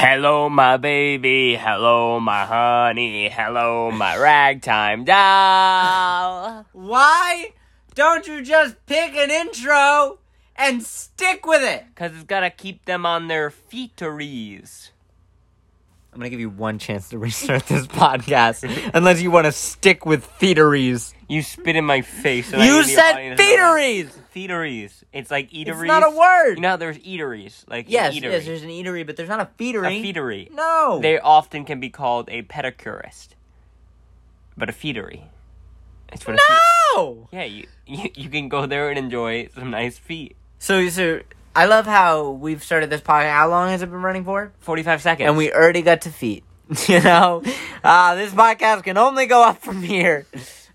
Hello, my baby. Hello, my honey. Hello, my ragtime doll. Why don't you just pick an intro and stick with it? Because it's got to keep them on their feeteries. I'm gonna give you one chance to restart this podcast, unless you want to stick with feederees. You spit in my face. and You said audience to know that. feederees. Feeteries. It's like eateries. It's not a word. You know how there's eateries? Like yes, eatery. yes, there's an eatery, but there's not a feedery. a feedery. No. They often can be called a pedicurist. But a feedery. It's what no. Yeah, you, you you can go there and enjoy some nice feet. So, so I love how we've started this podcast. How long has it been running for? 45 seconds. And we already got to feet. You know, uh, this podcast can only go up from here.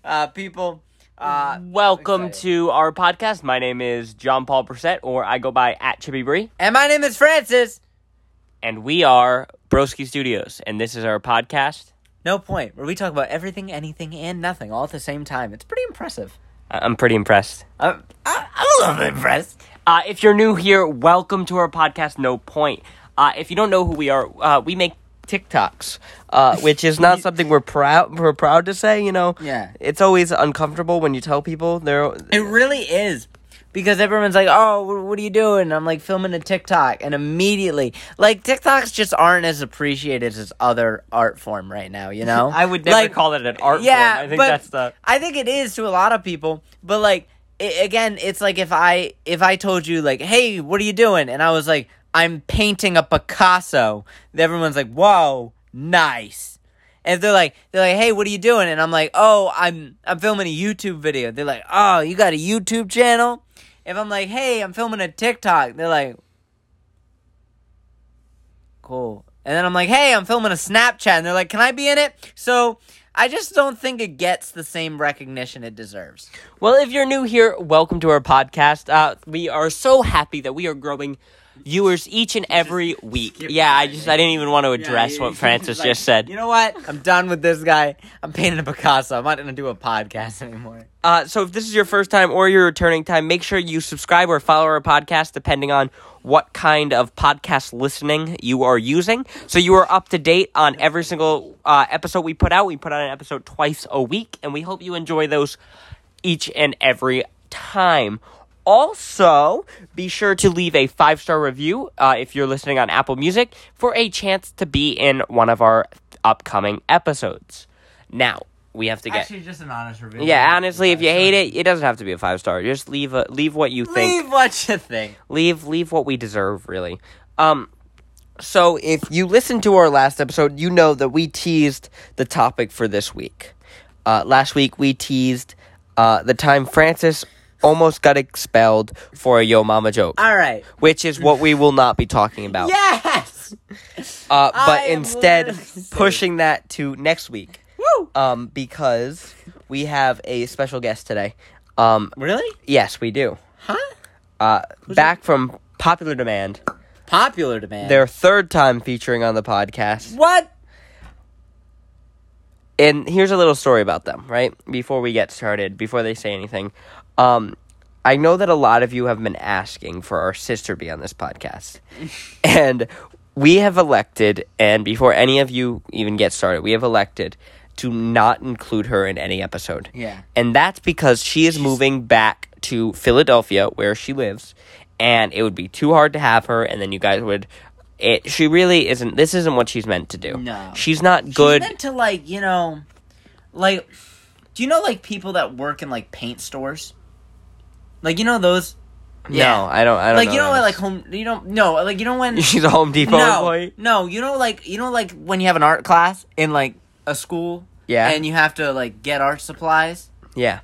Uh, people, uh, Welcome excited. to our podcast. My name is John Paul Brissett, or I go by at Chippy Bree, and my name is Francis. and we are Broski Studios, and this is our podcast. No point. Where we talk about everything, anything, and nothing all at the same time. It's pretty impressive. I'm pretty impressed. I'm, I'm a little bit impressed. Uh, if you're new here, welcome to our podcast. No point. Uh, if you don't know who we are, uh, we make TikToks, uh, which is not something we're proud we're proud to say. You know, Yeah. it's always uncomfortable when you tell people they're. It really is. Because everyone's like, oh, what are you doing? And I'm like filming a TikTok. And immediately, like, TikToks just aren't as appreciated as other art form right now, you know? I would never Like, call it an art yeah, form. I think but that's the. I think it is to a lot of people, but like i again, it's like if I if I told you like, "Hey, what are you doing?" and I was like, "I'm painting a Picasso." Everyone's like, "Whoa, nice." And they're like, they're like, "Hey, what are you doing?" and I'm like, "Oh, I'm I'm filming a YouTube video." They're like, "Oh, you got a YouTube channel?" If I'm like, "Hey, I'm filming a TikTok," they're like, "Cool." And then I'm like, "Hey, I'm filming a Snapchat," and they're like, "Can I be in it?" So I just don't think it gets the same recognition it deserves. Well, if you're new here, welcome to our podcast. Uh, we are so happy that we are growing viewers each and every week. Yeah, I just I didn't even want to address what Francis just said. You know what? I'm done with this guy. I'm painting a Picasso. I'm not gonna do a podcast anymore. Uh, so if this is your first time or your returning time, make sure you subscribe or follow our podcast depending on what kind of podcast listening you are using. So you are up to date on every single uh, episode we put out. We put out an episode twice a week, and we hope you enjoy those each and every time. Also, be sure to leave a five star review uh, if you're listening on Apple Music for a chance to be in one of our upcoming episodes. Now, we have to get. actually just an honest review. Yeah, honestly, if you hate it, it doesn't have to be a five star. Just leave a, leave what you think. leave what you think. Leave leave what we deserve, really. Um, so if you listened to our last episode, you know that we teased the topic for this week. Uh, last week we teased uh, the time Francis almost got expelled for a Yo Mama joke, All right. which is what we will not be talking about. Yes. Uh, but instead, pushing that to next week. Woo. Um, because we have a special guest today. Um, Really? yes, we do. Huh? Uh, back from popular demand, Popular demand. their third time featuring on the podcast. What? And here's a little story about them, right? Before we get started, before they say anything. Um, I know that a lot of you have been asking for our sister to be on this podcast. and we have elected, and before any of you even get started, we have elected to not include her in any episode. Yeah. And that's because she is moving back to Philadelphia, where she lives, and it would be too hard to have her, and then you guys would. It, she really isn't. This isn't what she's meant to do. No. she's not good. She's meant to like you know, like, do you know like people that work in like paint stores? Like you know those. No, I don't. I don't like know you know what, like home. You don't no like you know when. she's a Home Depot no, employee. no, you know like you know like when you have an art class in like a school. Yeah. And you have to like get art supplies. Yeah,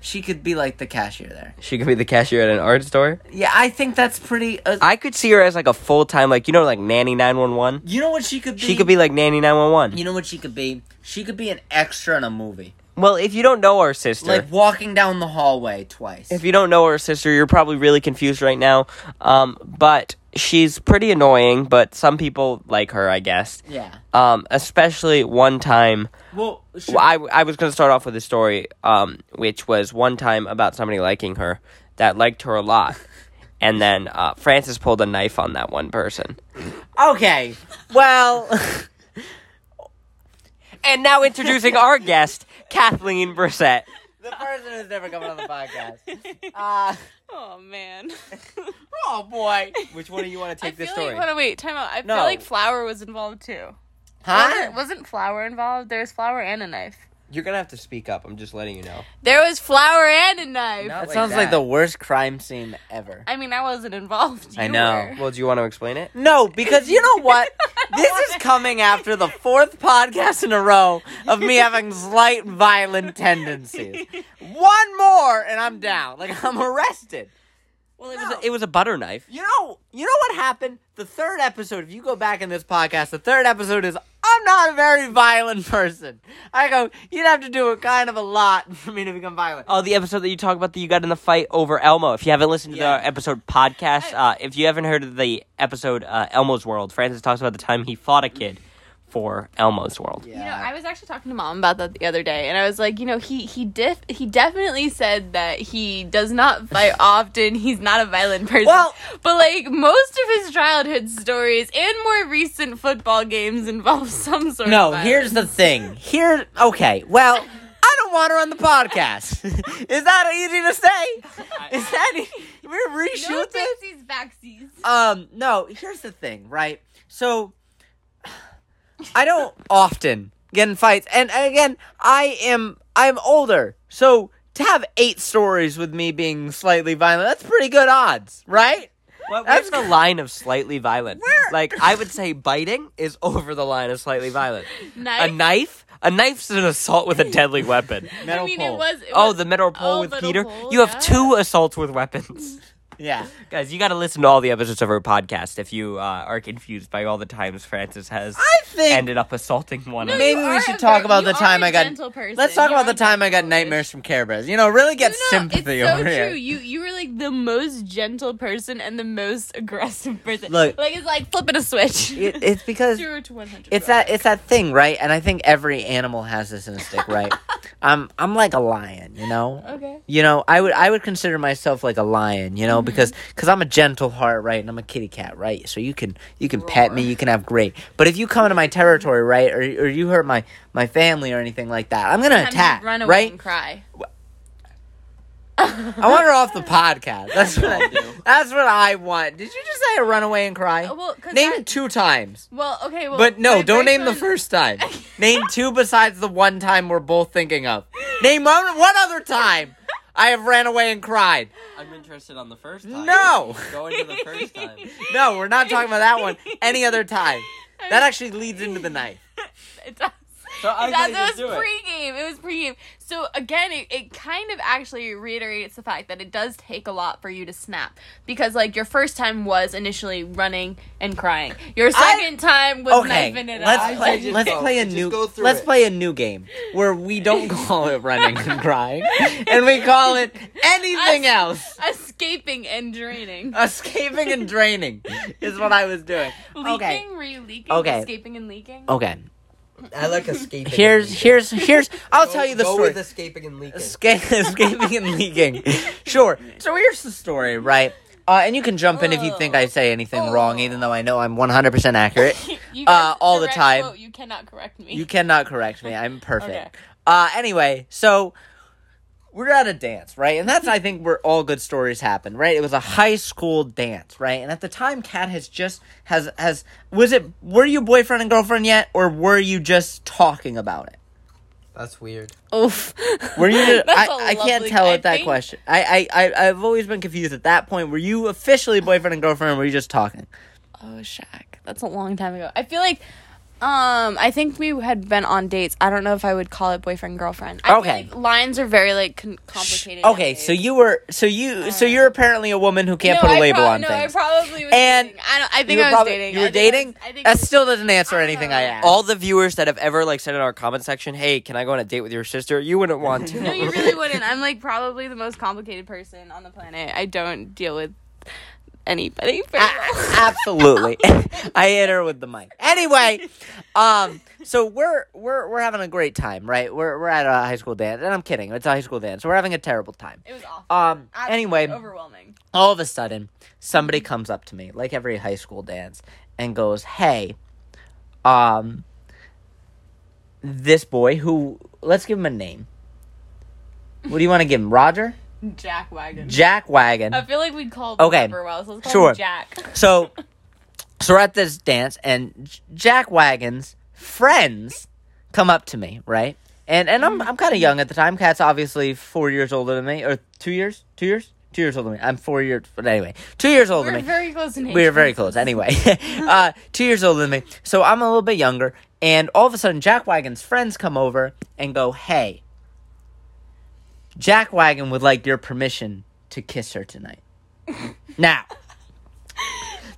She could be like the cashier there. she could be the cashier at an art store. Yeah, I think that's pretty. Uh, I could see her as like a full time, like you know, like nanny nine one one. you know what she could be? She could be like nanny nine one one. You know what she could be? She could be an extra in a movie. Well, if you don't know our sister, Like walking down the hallway twice. if you don't know her sister, you're probably really confused right now. Um, but she's pretty annoying. But some people like her, I guess. yeah. Um, especially one time. Well, Well, I, I was going to start off with a story, um, which was one time about somebody liking her that liked her a lot. and then uh, Francis pulled a knife on that one person. Okay. Well, And now introducing our guest, Kathleen Brissett. the person who's never coming on the podcast. Uh, Oh man. oh boy. Which one do you want to I take this feel story? like hold on, wait, time out. I No. feel like flour was involved too. huh? Wasn't, wasn't flour involved? There was flour and a knife. You're gonna have to speak up. I'm just letting you know. There was flour and a knife. No. That like sounds like the worst crime scene ever. I mean, I wasn't involved. I You know. were. Well, do you want to explain it? No, because you know what? This is coming after the fourth podcast in a row of me having slight violent tendencies. One more and I'm down. Like I'm arrested. Well, it was a, it was a butter knife. You know, you know what happened? The third episode, if you go back in this podcast, the third episode is I'm not a very violent person. I go, you'd have to do a kind of a lot for me to become violent. Oh, the episode that you talk about that you got in the fight over Elmo. If you haven't listened to Yeah. the episode podcast, uh, if you haven't heard of the episode uh, Elmo's World, Francis talks about the time he fought a kid for Elmo's World. You know, I was actually talking to mom about that the other day, and I was like, you know, he he def- he definitely said that he does not fight often. He's not a violent person. Well- but like most of his childhood stories and more recent football games involve some sort No, of violence. here's the thing. Here, okay, well, I don't want her on the podcast. is that easy to say? Is that e- we reshoot no this? fixties backsies. Um, no. Here's the thing, right? So, I don't often get in fights, and again, I am I'm older, so to have eight stories with me being slightly violent, that's pretty good odds, right? Well, That's- where's the line of slightly violent? Where- Like, I would say biting is over the line of slightly violent. Knife? A knife? A knife's an assault with a deadly weapon. Metal I mean, pole. it was. It Oh, was- the metal oh, pole oh, with metal Peter. pole, you have yeah. two assaults with weapons. Yeah. Guys, you got to listen to all the episodes of our podcast if you uh, are confused by all the times Francis has I think ended up assaulting one No, of you maybe we should talk ver- about the time a I got. person. Let's talk You about the time I got nightmares from Care Bears. You know, really get No, sympathy it's so over true. here. You you were like the most gentle person and the most aggressive person. Look. like it's like flipping a switch. It, it's because Zero to one hundred. it's that it's that thing, right? And I think every animal has this instinct, right? I'm I'm like a lion, you know. Okay. You know, I would I would consider myself like a lion, you know, Mm-hmm. because because I'm a gentle heart, right, and I'm a kitty cat, right. So you can you can pet me, you can have great. But if you come into my territory, right, or or you hurt my my family or anything like that, I'm gonna attack, Run away right? and cry. I want her off the podcast. That's what I, do. that's what I want. Did you just say run away and cry? Uh, well, 'cause name that- it two times. Well, okay. Well, But no, my don't name the boyfriend- first time. name two besides the one time we're both thinking of. Name one, one other time I have ran away and cried. I'm interested on the first time. No. Go into the first time. No, we're not talking about that one. Any other time. That actually leads into the knife. It does. So I It does. just It was pregame. It was pregame. So again, it, it kind of actually reiterates the fact that it does take a lot for you to snap because like your first time was initially running and crying. Your second time was Okay, knifing it let's out. play. Let's go- play a new. Let's it. play a new game where we don't call it running and crying, and we call it anything else. Escaping and draining. Escaping and draining is what I was doing. Leaking? Okay. Were you leaking? Okay. Escaping and leaking? Okay. I like escaping. Here's here's here's. I'll tell you the go story. with escaping and leaking. Esca- escaping and leaking. Sure. So here's the story, right? Uh, and you can jump in if you think I say anything wrong, even though I know I'm 100% accurate. Uh, all the time. quote, you cannot correct me. You cannot correct me. I'm perfect. Okay. Uh, anyway, so we're at a dance, right? And that's, I think, where all good stories happen, right? It was a high school dance, right? And at the time, Kat has just has has was it? Were you boyfriend and girlfriend yet, or were you just talking about it? That's weird. Oof. Were you? Just, That's I, a I can't tell I at that think- question. I, I I I've always been confused at that point. Were you officially boyfriend and girlfriend, or were you just talking? Oh, Shaq. That's a long time ago. I feel like, um, I think we had been on dates. I don't know if I would call it boyfriend girlfriend. I Okay. like lines are very like con- complicated. Okay, so you were so you so you're apparently a woman who can't No, put a I label prob- on no, things. I probably was And dating. I don't. I think I was probably- dating. You I were think I was- dating? I think that still doesn't answer I anything know. I asked. All the viewers that have ever like said in our comment section, "Hey, can I go on a date with your sister?" You wouldn't want to. No, you really wouldn't. I'm like probably the most complicated person on the planet. I don't deal with anybody. Absolutely. I hit her with the mic. Anyway, um, so we're we're we're having a great time, right? We're we're at a high school dance, and I'm kidding. It's a high school dance. So we're having a terrible time. It was awful. Um. Absolutely Anyway, overwhelming. all of a sudden, somebody comes up to me, like every high school dance, and goes, "Hey, um, this boy who let's give him a name. What do you want to give him? Roger, Jack Wagon. Jack Wagon." I feel like we called Okay. him for so let's call Sure. him Jack. So, so we're at this dance, and Jack Wagon's friends come up to me, right? And and I'm I'm kind of young at the time. Kat's obviously four years older than me, or two years, two years, two years older than me. I'm four years, but anyway, two years older than me. We're than me. very close in age. We were very close. Anyway, uh, two years older than me, so I'm a little bit younger. And all of a sudden, Jack Wagon's friends come over and go, "Hey, Jack Wagon would like your permission to kiss her tonight." now,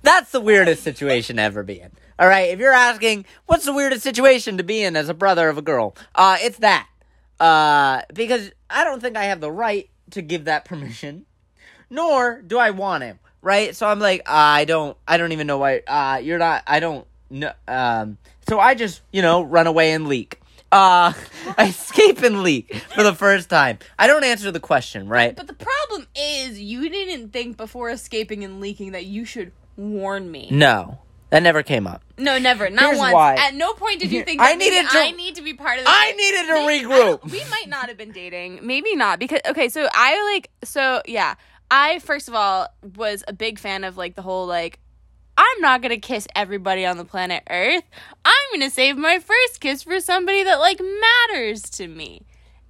that's the weirdest situation to ever be in. All right, if you're asking, what's the weirdest situation to be in as a brother of a girl? Uh, it's that. Uh, because I don't think I have the right to give that permission nor do I want him. Right? So I'm like, I don't, I don't even know why. Uh, you're not. I don't know. Um, so I just, you know, run away and leak. Uh, escape and leak for the first time. I don't answer the question, right? But the problem is, you didn't think before escaping and leaking that you should warn me. No, that never came up. No, never. Not Here's once. why. At no point did you think I that maybe needed to- I need to be part of this. I needed to I regroup. We might not have been dating. Maybe not because okay. So I like so yeah. I first of all was a big fan of like the whole like I'm not gonna kiss everybody on the planet Earth. I'm gonna save my first kiss for somebody that like matters to me.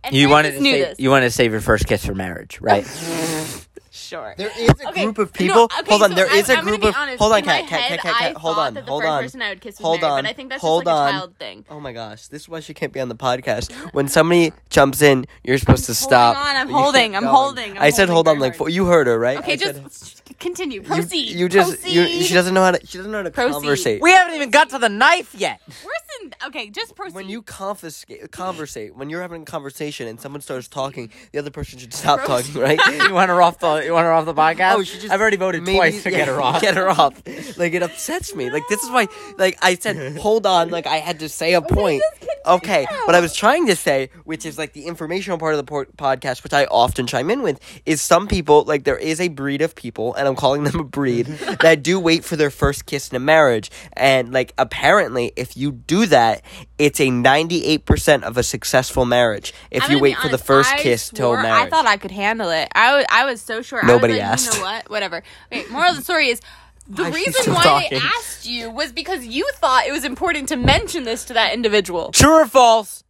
And You Francis wanted to knew say, this. you wanted to save your first kiss for marriage, right? sure. There is a Okay, group of no, people. okay, hold on, so there is I'm- a I'm group of. honest, hold on, cat, cat, cat, cat, cat. Hold on, the hold on. person I would kiss Hold Mary, on, but I think that's hold just like on. a child thing. Oh my gosh, this is why she can't be on the podcast. When somebody jumps in, you're supposed to holding stop. on, I'm holding, I'm going. holding, I'm I said holding hold on like hard. four. You heard her, right? Okay, I just said- continue. Proceed. you just you, Proceed. she doesn't know how to she doesn't know how to Proceed. conversate. we haven't even got to the knife yet. Worse than okay. Just proceed. when you confiscate conversate when you're having a conversation and someone starts talking, the other person should stop talking, right? you want her off the? You want her off the podcast? Oh, she just. I've already voted maybe- twice to yeah, get her off. Get her off. Like it upsets me. Like this is why. Like I said, hold on. Like I had to say a point. Okay, what I was trying to say, which is like the informational part of the por- podcast, which I often chime in with, is some people like there is a breed of people, and I'm calling them a breed that do wait for their first kiss in a marriage, and like apparently, if you do that, it's a 98 percent of a successful marriage. If I'm you wait for the first I kiss till marriage. I thought I could handle it. I was, I was so sure. Nobody I was like, asked. You know what? Whatever. Okay. Moral of the story is. The Why reason why talking? they asked you was because you thought it was important to mention this to that individual. True or false?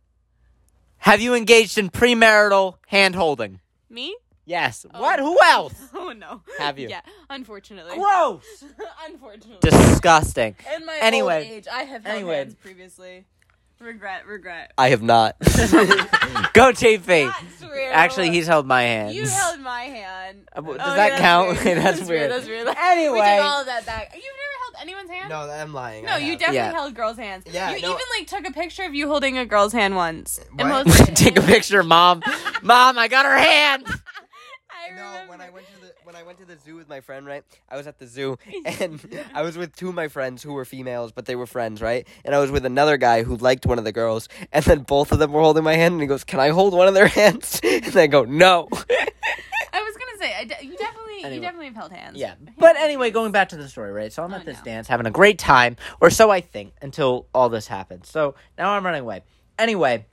Have you engaged in premarital hand holding? Me? Yes. What? Who else? Oh no. Have you? Yeah. Unfortunately. Gross. unfortunately. Disgusting. In my Anyway. old age, I have held Anyway. hands previously. Regret, regret. I have not. Go TV. That's true. Actually, he's held my hand. You held my hand. Uh, Does Oh, that yeah, that's count? weird. That's weird. weird. That's weird. We Anyway. take all of that back. You've never held anyone's hand? no, I'm lying. No, I you have. definitely Yeah. held girls' hands. Yeah, you no. even like took a picture of you holding a girl's hand once. And What? Take a picture, mom. Mom, I got her hand. I No, when I went to the when I went to the zoo with my friend, right? I was at the zoo and I was with two of my friends who were females, but they were friends, right? And I was with another guy who liked one of the girls, and then both of them were holding my hand, and he goes, "Can I hold one of their hands?" And I go, "No." I was gonna say, I de- you definitely, Anyway. you definitely have held hands. Yeah. But anyway, going back to the story, right? So I'm Oh, at this no. dance having a great time, or so I think, until all this happens. So now I'm running away. Anyway,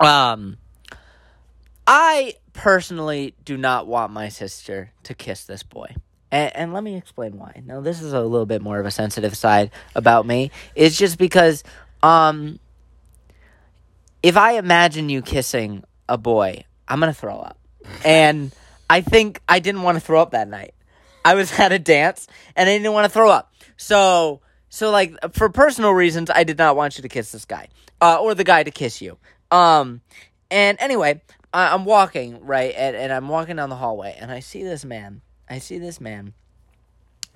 um, I personally do not want my sister to kiss this boy. And, and let me explain why. Now, this is a little bit more of a sensitive side about me. It's just because, um, if I imagine you kissing a boy, I'm gonna throw up. And I think I didn't want to throw up that night. I was at a dance and I didn't want to throw up. So, so like for personal reasons, I did not want you to kiss this guy, uh, or the guy to kiss you. Um, and anyway, I, I'm walking right, and, and I'm walking down the hallway, and I see this man. I see this man,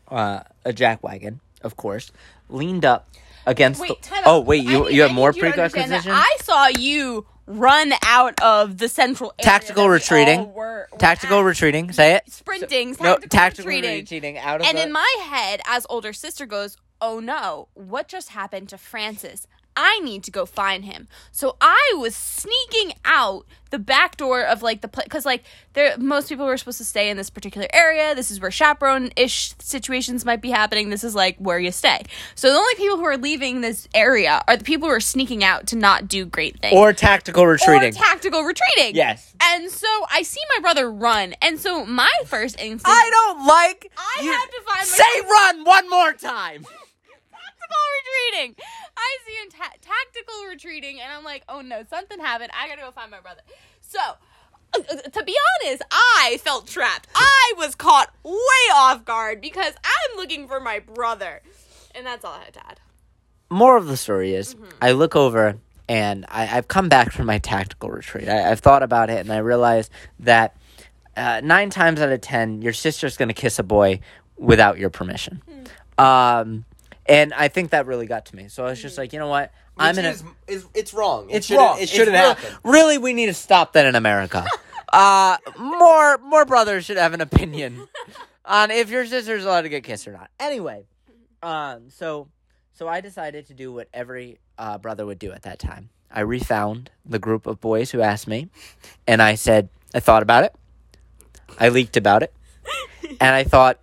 uh, a jack wagon, of course, leaned up against. Wait, the, oh wait, I you you I have more need you to understand that prerequisition? I saw you run out of the central area Tactical retreating. were- were Tactical at. retreating. Say it. sprinting, No, tactical, tactical retreating. retreating out of And the. in my head, as older sister goes, "Oh no, what just happened to Francis? I need to go find him." So I was sneaking out the back door of like the place because like there most people were supposed to stay in this particular area. This is where chaperone ish situations might be happening. This is like where you stay. So the only people who are leaving this area are the people who are sneaking out to not do great things or tactical retreating. or tactical retreating. Yes. And so I see my brother run, and so my first instinct. I don't like. I you- have to find my Say run one more time. Tactical retreating. I see him ta- tactical retreating, and I'm like, oh no, something happened. I gotta go find my brother. So, uh, to be honest, I felt trapped. I was caught way off guard because I'm looking for my brother, and that's all I had to add. More of the story is, Mm-hmm. I look over and I, I've come back from my tactical retreat. I, I've thought about it and I realized that uh, nine times out of ten, your sister's going to kiss a boy without your permission. Hmm. Um, and I think that really got to me. So I was just Hmm. like, you know what? I'm Which in a. is, is it's wrong. It it's shouldn't- wrong. It shouldn't It's happen. Really, we need to stop that in America. uh, more more brothers should have an opinion on if your sister's allowed to get kissed or not. Anyway, um, so so I decided to do what every uh, brother would do at that time. I refound the group of boys who asked me, and I said I thought about it. I leaked about it, and I thought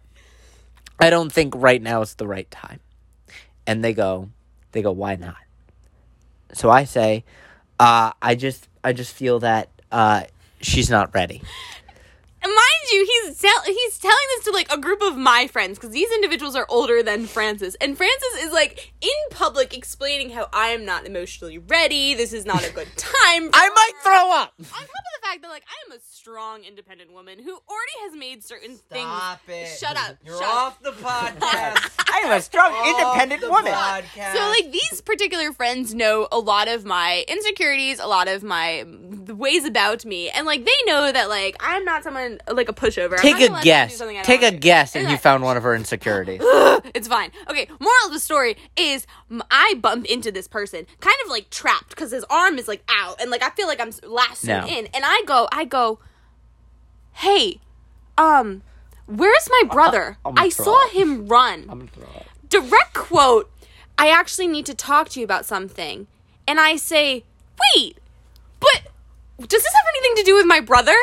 I don't think right now is the right time. And they go, they go, why not? So I say, uh, I just I just feel that uh, she's not ready. You, he's tell- he's telling this to like a group of my friends because these individuals are older than Francis, and Francis is like in public explaining how I am not emotionally ready. This is not a good time. I might throw up. On top of the fact that like I am a strong, independent woman who already has made certain things. Stop things. it. Shut up. You're shut off the podcast. I am a strong, Off the podcast. So like these particular friends know a lot of my insecurities, a lot of my ways about me, and like they know that like I'm not someone like a pushover. Take a let them do guess. Take a guess, and you found one of her insecurities. it's fine. Okay, moral of the story is I bump into this person, kind of like trapped because his arm is like out, and like I feel like I'm lassoed No. in, and I go, I go, hey, um, where's my brother? I'm I saw him run. I'm gonna throw up. Direct quote. I actually need to talk to you about something, and I say, wait, but does this have anything to do with my brother?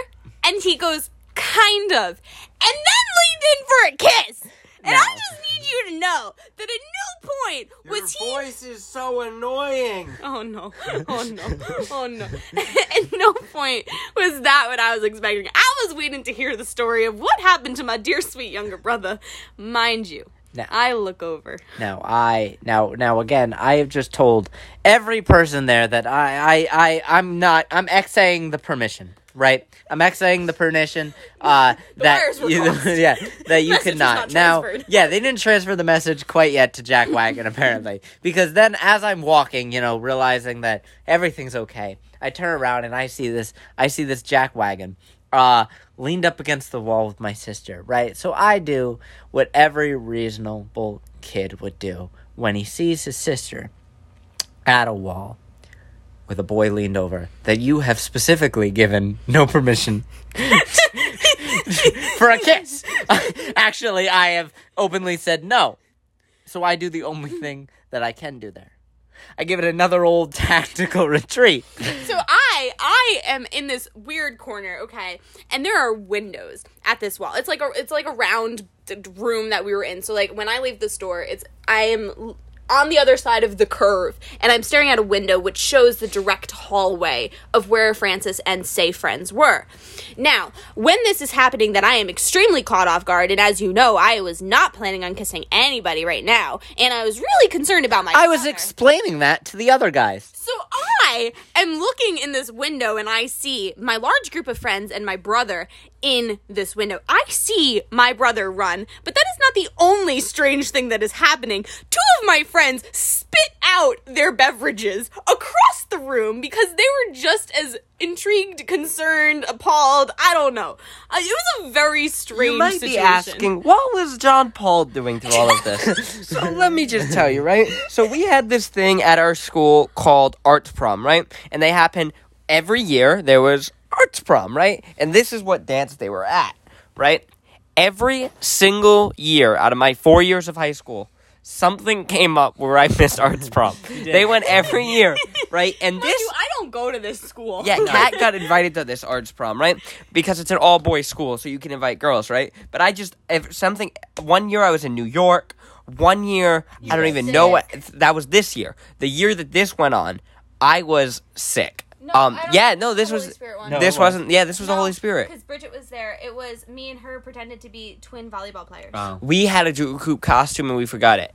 And he goes, kind of, and then leaned in for a kiss. And I just need you to know that at no point Your was he. voice is so annoying. Oh no! Oh no! Oh no! at no point was that what I was expecting. I was waiting to hear the story of what happened to my dear sweet younger brother. Mind you, No. I look over. Now I now now again I have just told every person there that I I, I I'm not I'm Xing the permission right? I'm Xing the permission uh that you, yeah that you could not. not now yeah they didn't transfer the message quite yet to Jack Wagon apparently. Because then as I'm walking you know realizing that everything's okay I turn around and I see this I see this Jack Wagon uh leaned up against the wall with my sister right? So I do what every reasonable kid would do when he sees his sister at a wall with a boy leaned over that you have specifically given no permission for a kiss. Actually, I have openly said no. So I do the only thing that I can do there. I give it another old tactical retreat. So I I am in this weird corner, okay, and there are windows at this wall. It's like a it's like a round room that we were in. So like when I leave the store, it's I am on the other side of the curve, and I'm staring at a window which shows the direct hallway of where Francis and Say friends were. Now, when this is happening, that I am extremely caught off guard, and as you know, I was not planning on kissing anybody right now, and I was really concerned about my. I was explaining that to the other guys. So I am looking in this window and I see my large group of friends and my brother in this window. I see my brother run, but that is not the only strange thing that is happening. Two of my friends spit out their beverages across the room because they were just as intrigued, concerned, appalled. I don't know. Uh, it was a very strange You might situation. be asking, what was John Paul doing through all of this? so let me just tell you, right? So we had this thing at our school called Arts Prom, right? And they happened every year there was arts prom, right? And this is what dance they were at, right? Every single year out of my four years of high school, something came up where I missed arts prom. they went every year, right? And Mind this you, I don't go to this school. yeah, Kat got invited to this arts prom, right? Because it's an all boys school, so you can invite girls, right? But I just if something. One year I was in New York. One year I don't were even know what that was. This year, the year that this went on, I was sick. No, um, yeah, no, this was Holy Spirit one. No, this wasn't. wasn't. Yeah, this was the Holy Spirit. Because Bridget was there. It was me and her pretended to be twin volleyball players. Oh. We had a Duke Hoop costume and we forgot it.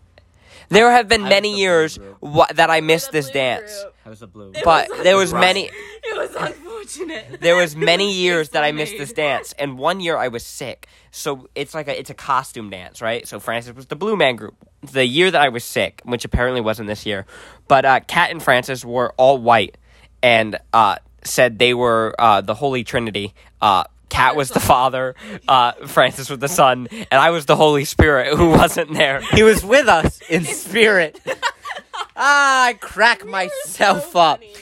There have been I many the years wh- that I missed this dance, group. I was a blue. But was there was Right. many. It was unfortunate. there was many years that I missed this dance, and one year I was sick. So it's like a it's a costume dance, right? So Francis was the Blue Man Group. The year that I was sick, which apparently wasn't this year, but uh, Kat and Francis were all white and uh, said they were uh, the Holy Trinity. Uh, Kat was the father, uh, Francis was the son, and I was the Holy Spirit who wasn't there. He was with us in spirit. ah, I crack We myself so up. We.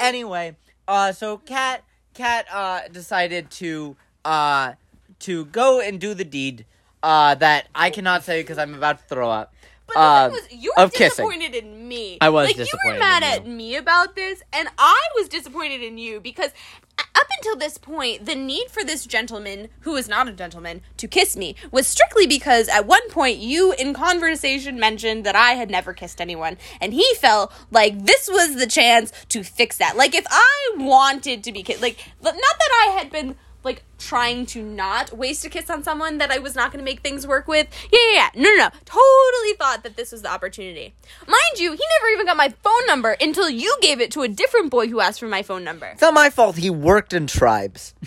Anyway, uh, so Cat Kat, uh, decided to, uh, to go and do the deed, uh, that I cannot say because I'm about to throw up. But the uh, thing was, you were of kissing. disappointed in me. I was like, disappointed You were mad at me about this, and I was disappointed in you because up until this point, the need for this gentleman, who is not a gentleman, to kiss me was strictly because at one point you, in conversation, mentioned that I had never kissed anyone, and he felt like this was the chance to fix that. Like if I wanted to be kissed, like not that I had been like trying to not waste a kiss on someone that I was not going to make things work with. Yeah, yeah, yeah. No, no, no. Totally thought that this was the opportunity. Mind you, he never even got my phone number until you gave it to a different boy who asked for my phone number. It's not my fault. He worked in tribes.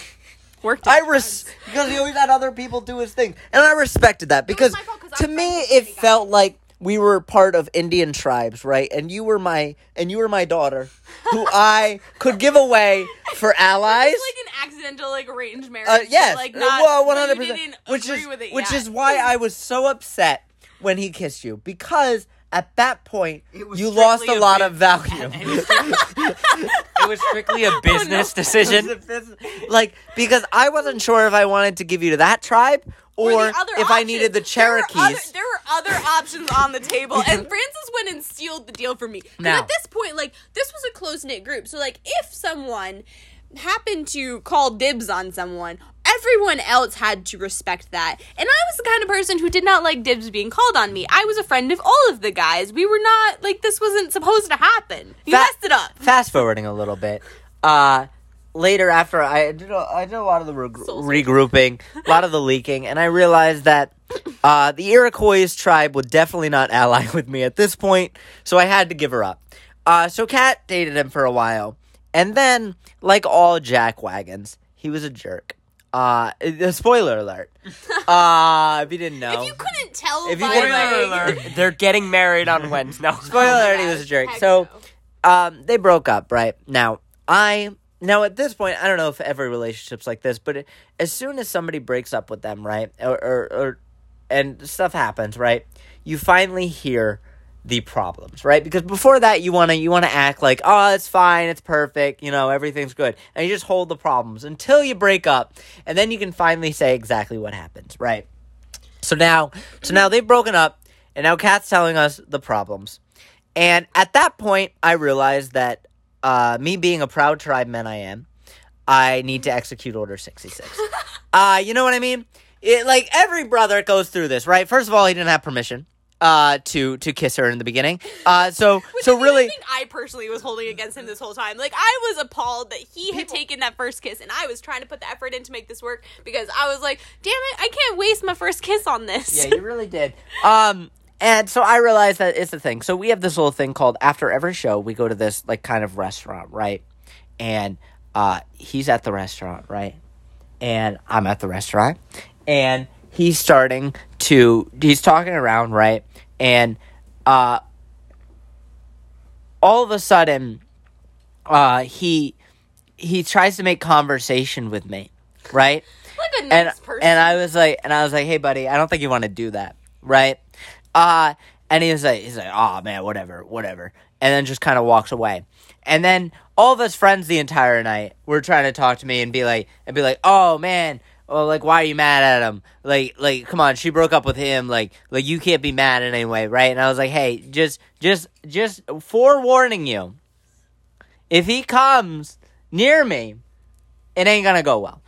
Worked. I out res because he always had other people do his thing, and I respected that because fault to me it felt like we were part of Indian tribes, right? And you were my and you were my daughter, who I could give away for allies. It's like an accidental like arranged marriage. Uh, but, yes, like uh, not. well, but one you hundred percent. Which is it which yet. is why I was so upset when he kissed you because at that point you lost a a lot bit- of value. It was strictly a business decision. like because I wasn't sure if I wanted to give you to that tribe or, if I needed the There were other- Cherokees. There were other, options on the table, and Francis went and sealed the deal for me. Now- at this point, like this was a close knit group, so like if someone happened to call dibs on someone, everyone else had to respect that. And I was the kind of person who did not like dibs being called on me. I was a friend of all of the guys. We were not like this wasn't supposed to happen. You Fa- messed it up. Fast forwarding a little bit. Uh later after I did a, I did a lot of the reg- Soul regrouping, a lot of the leaking, and I realized that uh, the Iroquois tribe would definitely not ally with me at this point, so I had to give her up. Uh, so Kat dated him for a while, and then, like all jack wagons, he was a jerk. Uh, uh, spoiler alert. Uh, if you didn't know, If you couldn't tell If you by couldn't- my Spoiler alert, They're getting married on Wednesday. No. spoiler Oh my alert, he was a jerk. Heck So. no. um they broke up right now i now at this point i don't know if every relationship's like this but as soon as somebody breaks up with them right or, or or and stuff happens right you finally hear the problems right? Because before that you want to you want to act like oh it's fine it's perfect you know everything's good and you just hold the problems until you break up and then you can finally say exactly what happens right? So now so now they've broken up and now kat's telling us the problems and at that point, I realized that uh, me being a proud tribe man I am, I need to execute Order 66. uh, you know what I mean? It, like, every brother goes through this, right? First of all, he didn't have permission uh, to to kiss her in the beginning. Uh, so, Which so really... I personally was holding against him this whole time. Like I was appalled that he had taken that first kiss, and I was trying to put the effort in to make this work because I was like, "Damn it, I can't waste my first kiss on this." Yeah, you really did. Um, and so I realized that it's the thing. So we have this little thing called after every show, we go to this like kind of restaurant, right? And uh, he's at the restaurant, right? And I'm at the restaurant, and he's starting to he's talking around, right? And uh, all of a sudden, uh, he he tries to make conversation with me, right? like a and nice person. and I was like, and I was like, hey, buddy, I don't think you want to do that, right? Uh, And he's like, he's like, oh man, whatever, whatever. And then just kind of walks away. And then all of his friends the entire night were trying to talk to me and be like, and be like, oh man, well, like, why are you mad at him? Like, like, come on, she broke up with him. Like, like, you can't be mad in any way, right? And I was like, hey, just, just, just forewarning you. If he comes near me, it ain't gonna go well.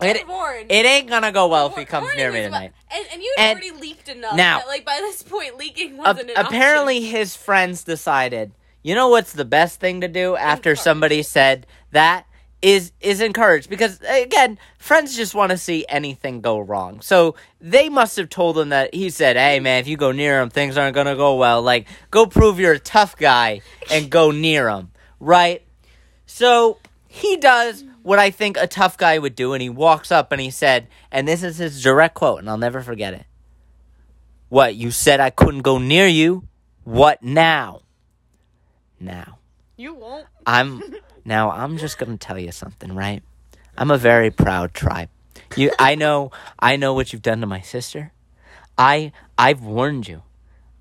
It- did warn. It ain't gonna go well if he comes near me tonight. And, and you had And already leaked enough. now- that, like by this point, leaking wasn't an apparently, his friends decided. You know what's the best thing to do after somebody said that is is encouraged because again, friends just want to see anything go wrong. So they must have told him that he said, "Hey man, if you go near him, things aren't gonna go well. Like, go prove you're a tough guy and go near him, right?" So he does what I think a tough guy would do, and he walks up and he said, and this is his direct quote, and I'll never forget it. What, you said I couldn't go near you? What now? Now. You won't. I'm now I'm just gonna tell you something, right? I'm a very proud tribe. You I know I know what you've done to my sister. I I've warned you.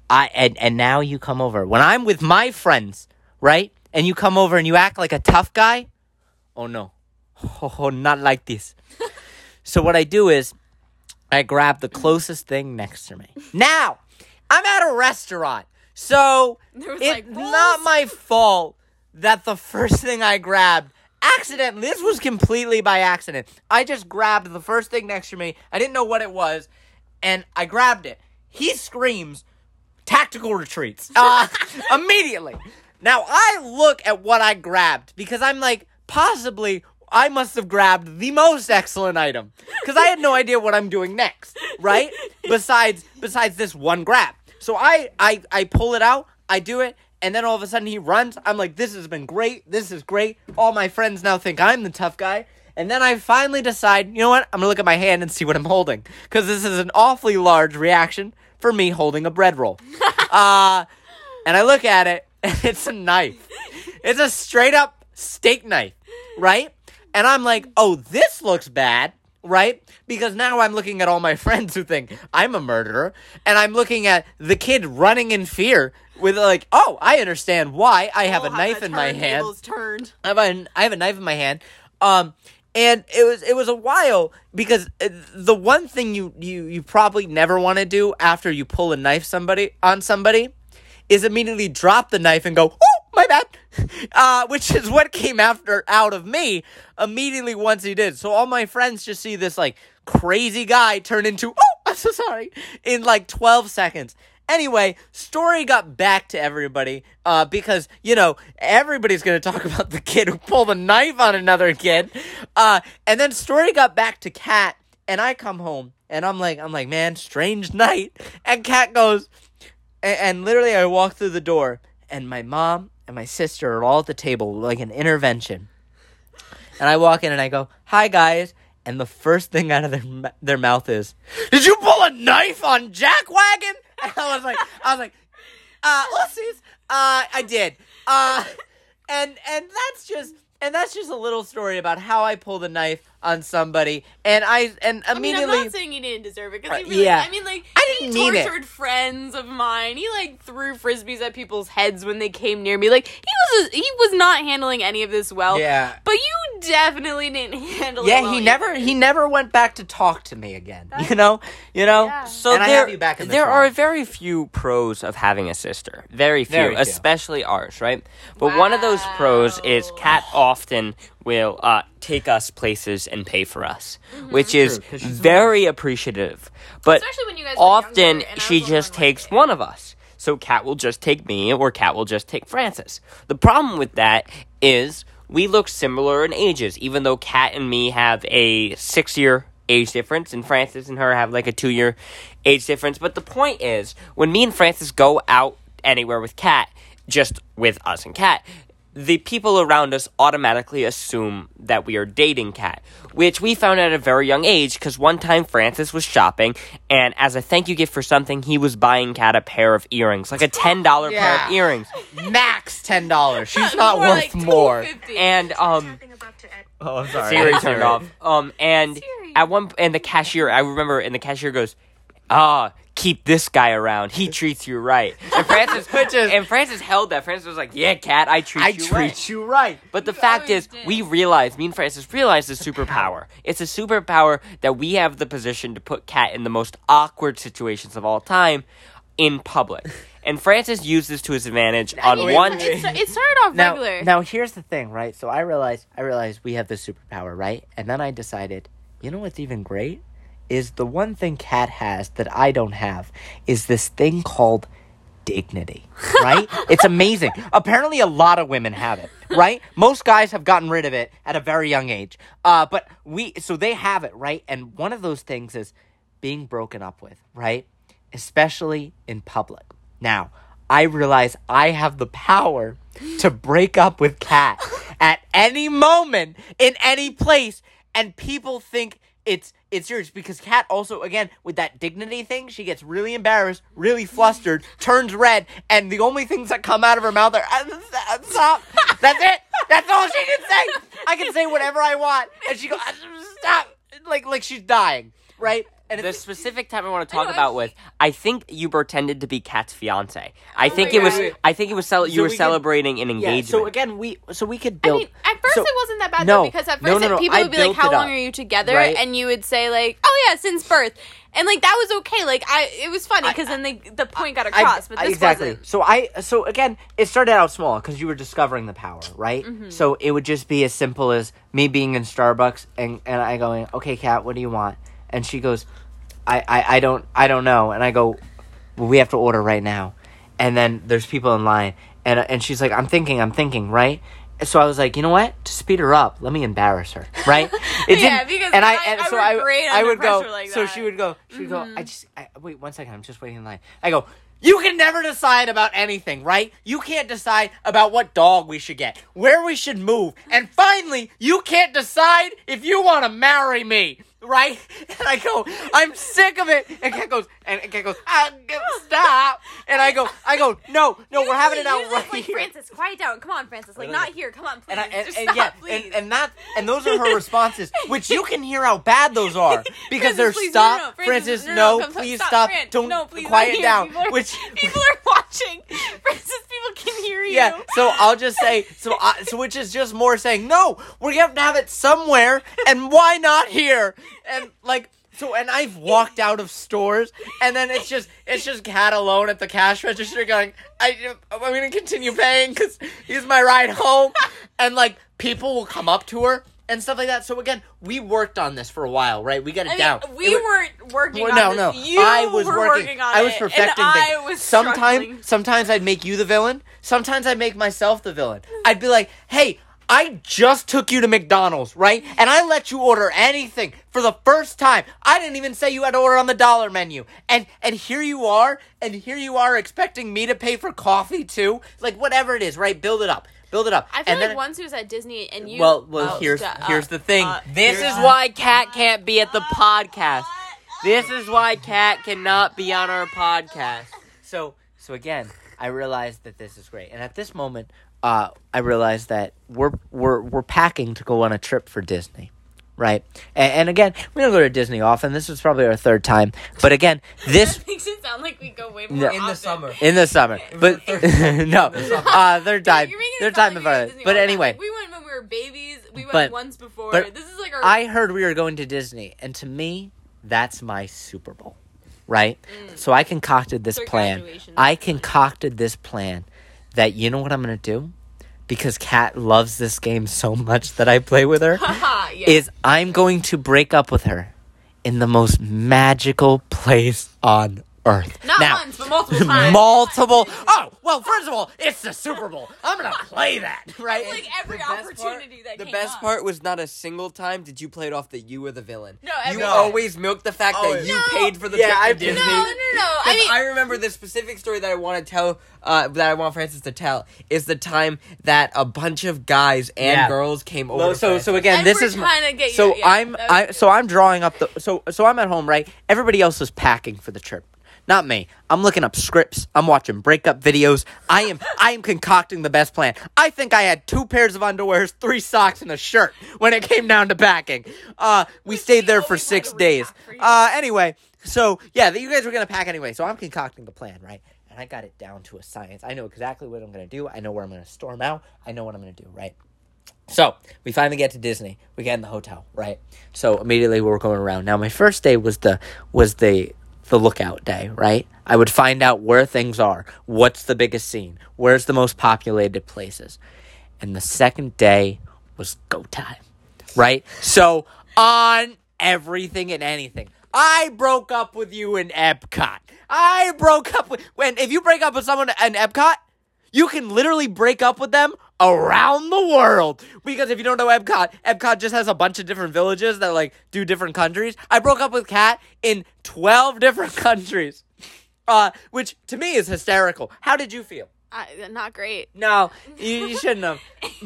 I and, and now you come over. When I'm with my friends, right? And you come over and you act like a tough guy, oh no. Oh, not like this. so what I do is I grab the closest thing next to me. Now, I'm at a restaurant. So it's like not my fault that the first thing I grabbed accidentally this was completely by accident. I just grabbed the first thing next to me. I didn't know what it was, and I grabbed it. He screams, tactical retreats. Uh, immediately. Now I look at what I grabbed because I'm like, possibly I must have grabbed the most excellent item because I had no idea what I'm doing next, right? besides, besides this one grab. So I, I, I pull it out, I do it, and then all of a sudden he runs. I'm like, this has been great. This is great. All my friends now think I'm the tough guy. And then I finally decide, you know what? I'm gonna look at my hand and see what I'm holding because this is an awfully large reaction for me holding a bread roll. uh, and I look at it, and it's a knife. It's a straight up steak knife, right? And I'm like, oh, this looks bad, right? Because now I'm looking at all my friends who think I'm a murderer, and I'm looking at the kid running in fear with like, oh, I understand why I have a knife in my hand. Turned. I have a, I have a knife in my hand. Um, and it was it was a while because uh, the one thing you you you probably never want to do after you pull a knife somebody on somebody is immediately drop the knife and go, oh my bad, uh, which is what came after out of me immediately once he did. So all my friends just see this like crazy guy turn into oh I'm so sorry in like twelve seconds. Anyway, story got back to everybody uh, because you know everybody's gonna talk about the kid who pulled a knife on another kid, uh, and then story got back to Kat, and I come home and I'm like I'm like man, strange night, and Kat goes, and, and literally I walk through the door and my mom and my sister are all at the table like an intervention, and I walk in and I go hi guys. And the first thing out of their their mouth is, "Did you pull a knife on Jack Wagon?" And I was like, I was like, uh, oopsies. Uh, I did. Uh, and and that's just and that's just a little story about how I pulled a knife on somebody, and I and I mean, immediately. I'm not saying he didn't deserve it because he really. yeah. I mean, like I didn't he tortured friends of mine. He like threw frisbees at people's heads when they came near me. Like he was he was not handling any of this well. Yeah. But you definitely didn't handle it. yeah, well he never either. he never went back to talk to me again. You know, you know. Yeah. So And I there, have you back in the there tribe. are very few pros of having a sister. Very few, Very few. especially ours, right? But one of those pros is Wow. Kat often will uh, take us places and pay for us, which is True, 'cause she's very appreciative. But Especially when you guys were often younger she just older, like- takes one of us. So Kat will just take me, or Kat will just take Francis. The problem with that is we look similar in ages, even though Kat and me have a six year age difference, and Francis and her have like a two year age difference. But the point is, when me and Francis go out anywhere with Kat, just with us and Kat, the people around us automatically assume that we are dating Kat, which we found at a very young age because one time Francis was shopping, and as a thank you gift for something, he was buying Kat a pair of earrings, like a $10 pair of earrings. max ten dollars. She's not More worth like more. And, um, Oh, I'm sorry. Siri turned off. Um, and Siri. at one, and the cashier, I remember, and the cashier goes, "Ah, keep this guy around. He treats you right. And Francis, Which is- and Francis held that. Francis was like, "Yeah, cat, I treat I you treat right." you right. But the You fact is, did. we realized, me and Francis realized the superpower. It's a superpower that we have the position to put Kat in the most awkward situations of all time in public. And Francis used this to his advantage on It- one. It, it started off now, regular. now here's the thing, right? So I realized I realized we have this superpower, right? And then I decided, you know what's even great? Is the one thing Kat has that I don't have is this thing called dignity. Right? it's amazing. Apparently a lot of women have it, right? Most guys have gotten rid of it at a very young age. Uh but we so they have it, right? And one of those things is being broken up with, right? Especially in public. Now, I realize I have the power to break up with Kat at any moment in any place, and people think it's it's yours because Kat also again with that dignity thing, she gets really embarrassed, really flustered, turns red, and the only things that come out of her mouth are "Uh, stop. That's it. That's all she can say. I can say whatever I want, and she goes stop, like like she's dying, right? And The specific time I want to talk know, about I- with, I think you pretended to be Kat's fiance. I Oh think my it was, I think it was, cel- you were we could- celebrating an yeah. engagement. So again, we so we could build. I mean, at first so- it wasn't that bad no, though, because at first no, it- no, people I would be like, "How long up, are you together?" right? And you would say like, "Oh yeah, since birth," and like that was okay. Like I, it was funny because then they, the point got I- across, but this exactly. wasn't. So I so again, it started out small because you were discovering the power, right? Mm-hmm. So it would just be as simple as me being in Starbucks and and I going, "Okay, Kat, what do you want?" And she goes, "I I, I don't I don't know." And I go, "Well, we have to order right now." And then there's people in line, and and she's like, "I'm thinking, I'm thinking, right?" So I was like, you know what? To speed her up, let me embarrass her, right? It Yeah, because and I, and I so I, I would go. like so she would go. She would Mm-hmm. go. I just I, wait one second. I'm just waiting in line. I go. You can never decide about anything, right? You can't decide about what dog we should get, where we should move, and finally, you can't decide if you want to marry me, right? And I go, I'm sick of it. And Kat goes, and Kat goes, ah, stop. And I go, I go, no, no, we're having it out right like, here. Francis, quiet down. Come on, Francis. Like, not here. Come on, please. And, I, and, and stop, yeah, please. and, and that and those are her responses, which you can hear how bad those are because Francis, they're please, no, no, stop, no, Francis, no, no, no, come, please stop, stop, Fran, don't no, please, quiet down. People are, Which people are watching. Francis, people can hear you. yeah, so I'll just say so. I, so which is just more saying no. We have to have it somewhere, and why not here? And like. So and I've walked out of stores, and then it's just it's just Kat alone at the cash register going, I I'm gonna continue paying because he's my ride home, and like people will come up to her and stuff like that. So again, we worked on this for a while, right? We got it I mean, down. we It weren't working well, on no, this. no. You I was were working. on I was it, perfecting and things. I was struggling. sometimes, sometimes I'd make you the villain. Sometimes I'd make myself the villain. I'd be like, "Hey, I just took you to McDonald's, right? And I let you order anything for the first time. I didn't even say you had to order on the dollar menu. And and here you are, and here you are expecting me to pay for coffee too. Like whatever it is, right? Build it up, build it up. I feel and like then, once he was at Disney and you. well, well, oh, here's shut here's the thing. Uh, This is why Kat can't be at the podcast. This is why Kat cannot be on our podcast. So so again, I realized that this is great, and at this moment, uh, I realized that we're we're we're packing to go on a trip for Disney, right? And, and again, we don't go to Disney often. This is probably our third time, but again, this That makes it sound like we go way No. more In In the summer. in the summer, but no, uh, third time, You're making it third time like of we go to our. Disney But all the time. anyway, Like, we went when we were babies. We went But- once before. but this is like our. I heard we were going to Disney, and to me, that's my Super Bowl, right? So I concocted this our plan. I concocted this plan that you know what I'm gonna do, because Kat loves this game so much that I play with her. Yeah. Is I'm going to break up with her in the most magical place on earth. Not now, once, but multiple times. multiple. Oh well, first of all, it's the Super Bowl. I'm gonna play that, right? like every The best part- opportunity that The came best up. part was not a single time did you play it off that you were the villain. No, you every always milked the fact Oh, that you no. paid for the Yeah, trip to I- Disney. No, no, no, no. I 'Cause mean, I remember the specific story that I want to tell, uh, that I want Francis to tell, is the time that a bunch of guys and Yeah. girls came over. Well, so so again, And this we're is trying to get you- so yeah, I'm I so I'm drawing up the so so I'm at home right. Everybody else is packing for the trip, not me. I'm looking up scripts. I'm watching breakup videos. I am I am concocting the best plan. I think I had two pairs of underwears, three socks, and a shirt when it came down to packing. Uh, we stayed there for six days. Uh, anyway, so yeah, you guys were gonna pack anyway. So I'm concocting the plan, right? And I got it down to a science. I know exactly what I'm gonna do. I know where I'm gonna storm out. I know what I'm gonna do, right? So we finally get to Disney. We get in the hotel, right? So immediately we're going around. Now my first day was the was the the lookout day, right? I would find out where things are, what's the biggest scene, where's the most populated places. And the second day was go time, right? So on everything and anything. I broke up with you in Epcot. I broke up with when if you break up with someone in Epcot, you can literally break up with them around the world. Because if you don't know Epcot, Epcot just has a bunch of different villages that like do different countries. I broke up with Kat in 12 different countries. Uh, which to me is hysterical. How did you feel? I, not great. No, you, you shouldn't have.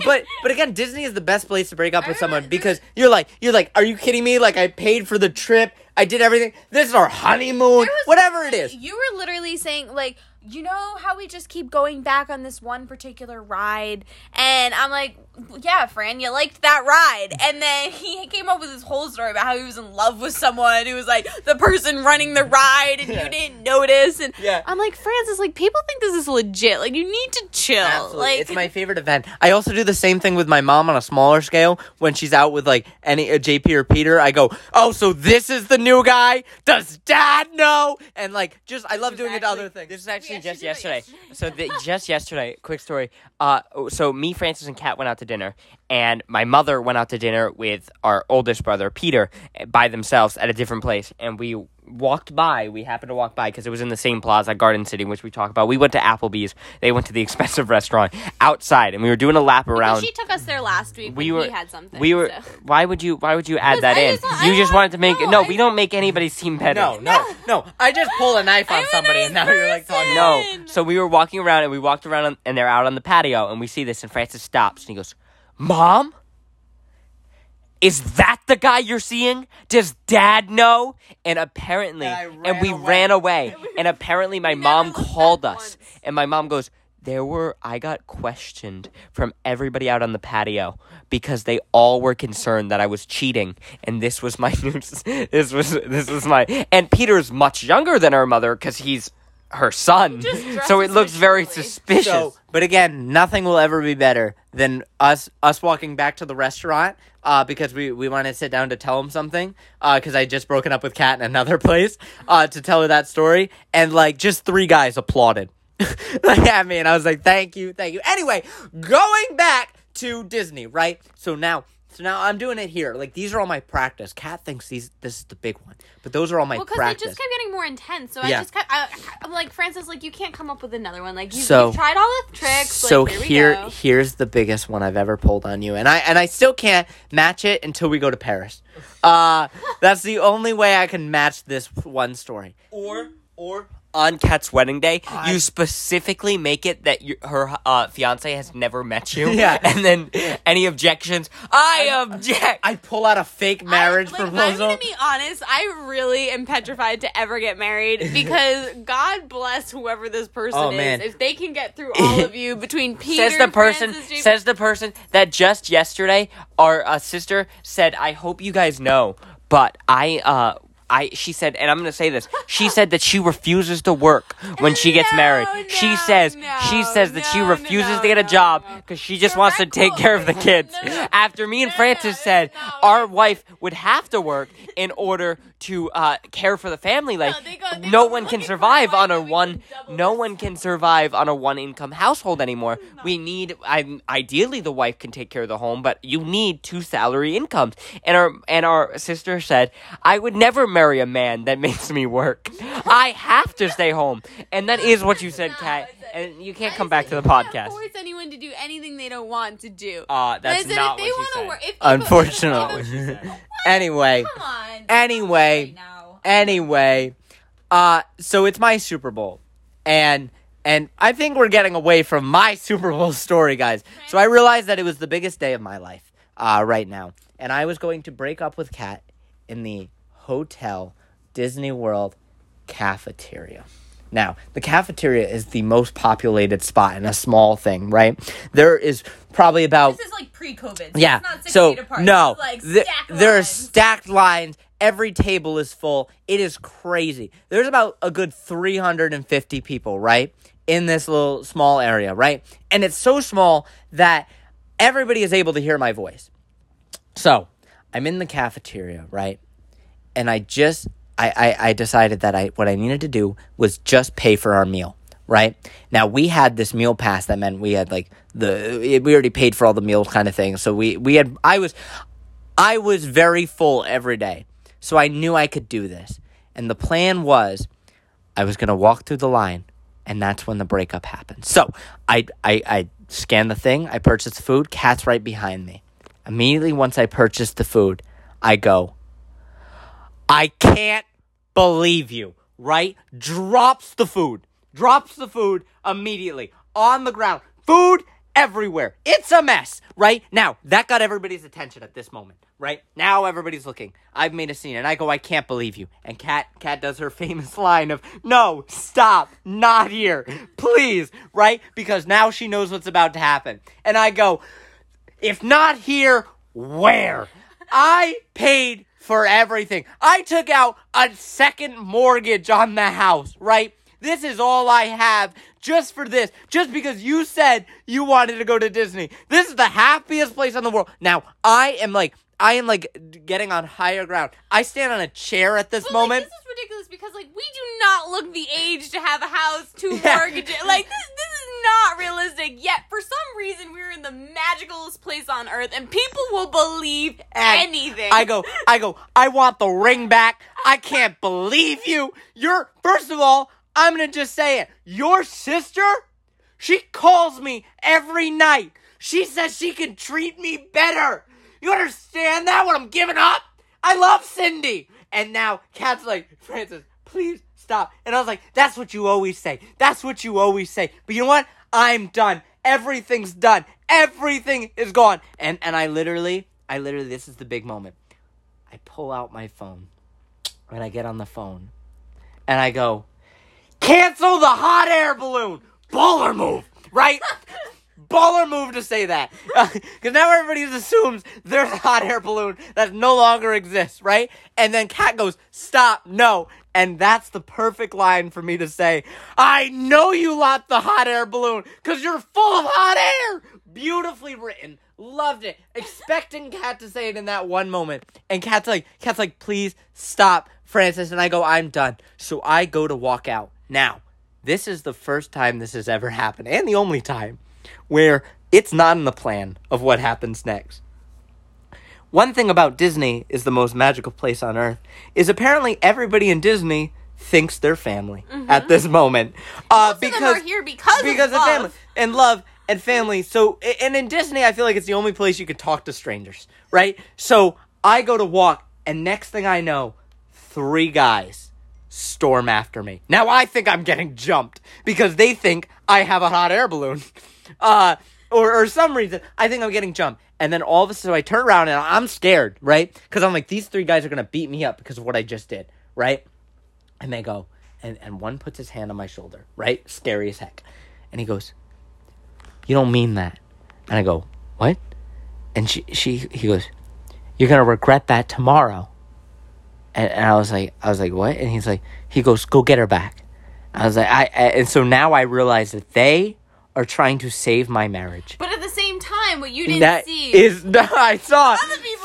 But but again, Disney is the best place to break up with someone because you're like you're like, are you kidding me? Like I paid for the trip, I did everything. This is our honeymoon, whatever it is. You were literally saying like, you know how we just keep going back on this one particular ride, and I'm like, yeah, Fran, you liked that ride, and then he came up with this whole story about how he was in love with someone who was like the person running the ride, and Yeah. you didn't notice, and Yeah. I'm like, Francis, like people think this is legit, like you need to chill, Absolutely. like it's my favorite event. I also do the same thing with my mom on a smaller scale. When she's out with like any uh, JP or Peter, I go, "Oh, so this is the new guy? Does Dad know?" And like, just I love doing it to other things. This is actually actually just did yesterday. So the, just yesterday, quick story. Uh, so me, Francis, and Kat went out to dinner, and my mother went out to dinner with our oldest brother Peter eh, by themselves at a different place, and we walked by. We happened to walk by because it was in the same plaza, Garden City, which we talked about. We went to Applebee's. They went to the expensive restaurant outside, and we were doing a lap Because around. she took us there last week we when were he had something. we were. so. Why would you? Why would you add that I in? just you I just wanted to make no, no. I we don't make anybody seem better. No, no, no. I just pull a knife on I'm a somebody, and now nice you're like talking. No. So we were walking around and we walked around on, and they're out on the patio and we see this and Francis stops and he goes, "Mom, is that the guy you're seeing? Does Dad know?" And apparently, And I and we away. ran away. and apparently, my mom called us, once. and my mom goes. There were I got questioned from everybody out on the patio because they all were concerned that I was cheating and this was my news this was this was my and Peter's much younger than our mother cuz he's her son. just So it looks very suspicious. So, but again, nothing will ever be better than us us walking back to the restaurant uh, because we, we want to sit down to tell him something because I just broken up with Kat in another place uh, to tell her that story. And like just three guys applauded. Like at me and I was like thank you thank you. Anyway going back to Disney right? So now so now I'm doing it here like these are all my practice Kat thinks these this is the big one but those are all my Well, because practice it just kept getting more intense. So Yeah. I just kept, I, I'm like, Francis, like, you can't come up with another one. Like, you, So- you've tried all the tricks. So like, here, we go. here's the biggest one I've ever pulled on you. And I and I still can't match it until we go to Paris. Uh that's the only way I can match this one story. or or on Kat's wedding day, you specifically make it that you, her uh, fiance has never met you. Yeah. And then any objections, I object. I pull out a fake marriage I, like, I'm proposal. gonna be honest. I really am petrified to ever get married because God bless whoever this person Oh, is. man. If they can get through all of you between Peter, says the person Francis, James- says the person that just yesterday our uh, sister said i hope you guys know but i uh I, she said, and I'm gonna say this. She said that she refuses to work when she gets No, married. she says, no, she says that she refuses no, to get a job no. because she just wants to take care of the kids. No, no. After me and No, Francis no, said no, our no. wife would have to work in order to uh, care for the family. Like they go- they no one can looking for a survive on a one. No one can survive on a one income household anymore. We need I, ideally the wife can take care of the home, but you need two salary incomes. And our and our sister said, "I would never marry a man that makes me work. I have to stay home." And that is what you said, No, Kat. And you can't I come back to the you podcast. Force anyone to do anything they don't want to do. Uh, that's said not if they what wanna said. Work, if, if- Unfortunately. anyway, Come on. anyway, anyway, uh so it's my Super Bowl. And and I think we're getting away from my Super Bowl story, guys. So I realized that it was the biggest day of my life uh, right now. And I was going to break up with Kat in the Hotel Disney World cafeteria. Now, the cafeteria is the most populated spot in a small thing, right? There is probably about This is like pre-COVID. So yeah. It's not six So feet apart. no, like th- there are stacked lines, every table is full. It is crazy. There's about a good 350 people, right? In this little small area, right? And it's so small that everybody is able to hear my voice. So I'm in the cafeteria, right? And I just I, I, I decided that I what I needed to do was just pay for our meal, right? Now we had this meal pass that meant we had like the we already paid for all the meals kind of thing. So we we had I was I was very full every day. So I knew I could do this. And the plan was I was gonna walk through the line and that's when the breakup happened. So I I, I scanned the thing, I purchased the food, Kat's right behind me. Immediately once I purchased the food, I go, I can't believe you, right? Drops the food. Drops the food immediately on the ground. Food everywhere. It's a mess, right? Now, that got everybody's attention at this moment, right? Now everybody's looking. I've made a scene and I go, I can't believe you. And Kat Kat does her famous line of, "No, stop. Not here. Please." Right? Because now she knows what's about to happen. And I go, if not here, where? I paid for everything. I took out a second mortgage on the house, right? This is all I have just for this. Just because you said you wanted to go to Disney. This is the happiest place in the world. Now, I am like I am like getting on higher ground. I stand on a chair at this But, like, moment. this is ridiculous because like we do not look the age to have a house, two Yeah. mortgages. Like this, this is not realistic. Yet for some reason we're in the magicalest place on earth, and people will believe And anything. I go, I go, I want the ring back. I can't believe you. You're, first of all, I'm gonna just say it. Your sister, she calls me every night. She says she can treat me better. You understand that? What I'm giving up? I love Cindy. And now Kat's like, Francis, please stop. And I was like, that's what you always say. That's what you always say. But you know what? I'm done. Everything's done. Everything is gone. And and I literally, I literally, this is the big moment. I pull out my phone and I get on the phone and I go, cancel the hot air balloon. Baller move, right? Baller move to say that. Because now everybody assumes there's a hot air balloon that no longer exists, right? And then Kat goes, stop, no. And that's the perfect line for me to say, I know you lot the hot air balloon because you're full of hot air. Beautifully written. Loved it. Expecting Kat to say it in that one moment. And Kat's like, Kat's like, please stop, Francis. And I go, I'm done. So I go to walk out. Now, this is the first time this has ever happened, and the only time, where it's not in the plan of what happens next. One thing about Disney is the most magical place on earth is apparently everybody in Disney thinks they're family at this moment. Uh, because of here because, because of, love. family and love and family. So and in Disney, I feel like it's the only place you can talk to strangers, right? So I go to walk, and next thing I know, three guys storm after me. Now I think I'm getting jumped because they think I have a hot air balloon, uh, or or some reason I think I'm getting jumped. And then all of a sudden I turn around and I'm scared, right? Because I'm like, these three guys are gonna beat me up because of what I just did, right? And they go, and, and one puts his hand on my shoulder, right? Scary as heck. And he goes, You don't mean that. And I go, What? And she she he goes, You're gonna regret that tomorrow. And, and I was like I was like, What? And he's like he goes, Go get her back. I was like, I, I and so now I realize that they are trying to save my marriage. But what you didn't That see is no, I saw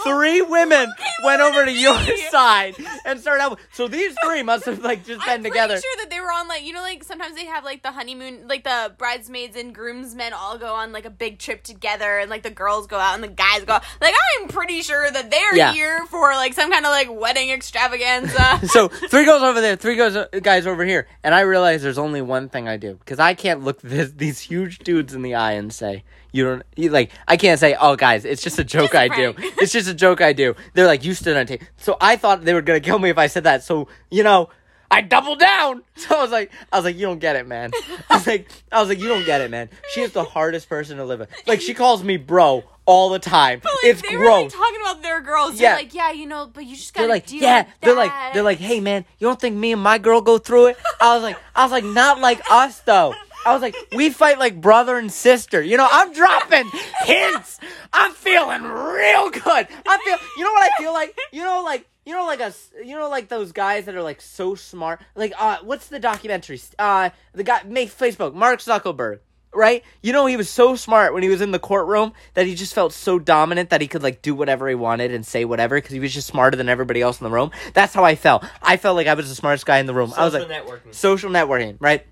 three women went over to your side and started out. So these three must have like just been together. I'm pretty sure that they were on like you know like sometimes they have like the honeymoon like the bridesmaids and groomsmen all go on like a big trip together and like the girls go out and the guys go out. like I'm pretty sure that they're Yeah. here for like some kind of like wedding extravaganza. so three girls over there, three goes guys over here, and I realize there's only one thing I do because I can't look this, these huge dudes in the eye and say you don't you, like. I can't say, oh guys, it's just a joke Just I do. It's just a joke I do. They're like, you stood on tape. So I thought they were gonna kill me if I said that. So you know. I doubled down. So I was like, I was like, you don't get it, man. I was like, I was like, you don't get it, man. She is the hardest person to live with. Like, she calls me bro all the time. Like, it's they were like talking about their girls. Yeah. They're like, yeah, you know, but you just gotta they're like, deal yeah, with they're like, they're like, hey man, you don't think me and my girl go through it? I was like, I was like, not like us though. I was like, we fight like brother and sister. You know, I'm dropping hints. I'm feeling real good. I feel, you know what I feel like? You know, like, you know like a you know like those guys that are like so smart. Like uh, what's the documentary? Uh, the guy make Facebook, Mark Zuckerberg. Right, you know he was so smart when he was in the courtroom that he just felt so dominant that he could like do whatever he wanted and say whatever because he was just smarter than everybody else in the room. That's how I felt. I felt like I was the smartest guy in the room. I was like, networking. social networking, right?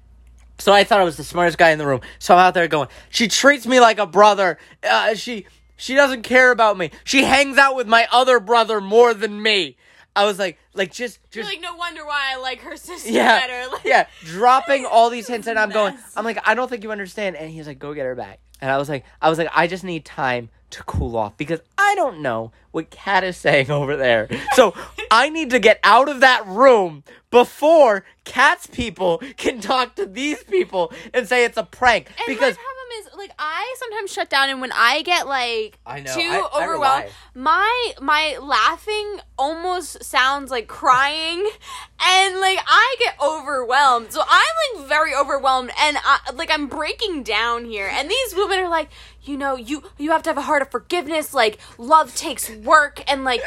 So I thought I was the smartest guy in the room. So I'm out there going, she treats me like a brother. Uh, she she doesn't care about me. She hangs out with my other brother more than me. I was like, like just You're just like, no wonder why I like her sister yeah, better. Like, yeah, dropping all these hints, and I'm going. I'm like, I don't think you understand. And he's like, go get her back. And I was like, I was like, I just need time to cool off because I don't know what Kat is saying over there. So I need to get out of that room before Kat's people can talk to these people and say it's a prank. And because is, like, I sometimes shut down, and when I get like I know, too I- I overwhelmed, my my laughing almost sounds like crying, and like I get overwhelmed. So I'm like very overwhelmed, and I, like I'm breaking down here. And these women are like, you know, you you have to have a heart of forgiveness. Like love takes work, and like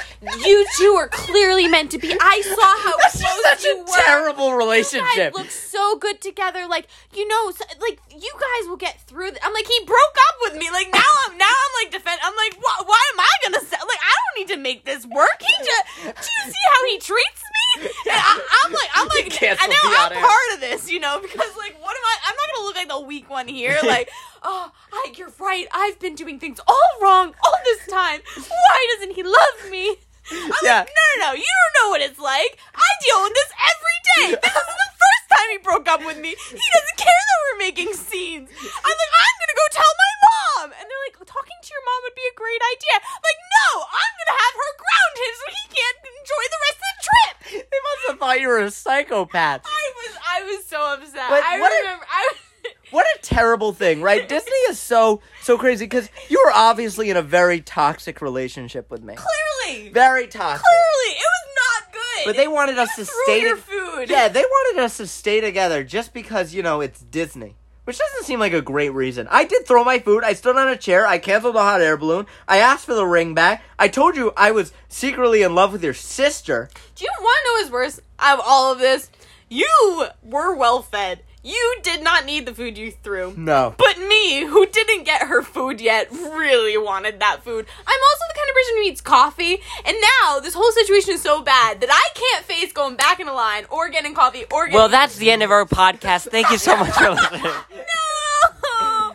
you two are clearly meant to be. I saw how that's close such you a were. terrible You relationship. guys look so good together. Like you know, so, like you guys will get through. I'm like he broke up with me. Like now I'm now I'm like defend. I'm like why, why am I gonna say like I don't need to make this work. He just do you see how he treats me? And I, I'm like I'm like I know I'm air. part of this. You know because like what am I? I'm not gonna look like the weak one here. Like oh I, you're right. I've been doing things all wrong all this time. Why doesn't he love me? I'm Yeah. like, no, no, no, you don't know what it's like. I deal with this every day. This is the first time he broke up with me. He doesn't care that we're making scenes. I'm like, I'm gonna go tell my mom. And they're like, talking to your mom would be a great idea. Like, no, I'm gonna have her ground him so he can't enjoy the rest of the trip. they must have thought you were a psychopath. I was, I was so upset. But I what a- remember, I. What a terrible thing, right? Disney is so so crazy because you were obviously in a very toxic relationship with me. Clearly, Very toxic. clearly, it was not good. But they wanted us to stay your to- food. Yeah, they wanted us to stay together just because, you know, it's Disney. Which doesn't seem like a great reason. I did throw my food. I stood on a chair. I canceled the hot air balloon. I asked for the ring back. I told you I was secretly in love with your sister. Do you want to know what's worse out of all of this? You were well fed. You did not need the food you threw. No. But me, who didn't get her food yet, really wanted that food. I'm also the kind of person who eats coffee, and now this whole situation is so bad that I can't face going back in a line or getting coffee or getting. Well, that's the end of our podcast. Thank you so much for listening. no.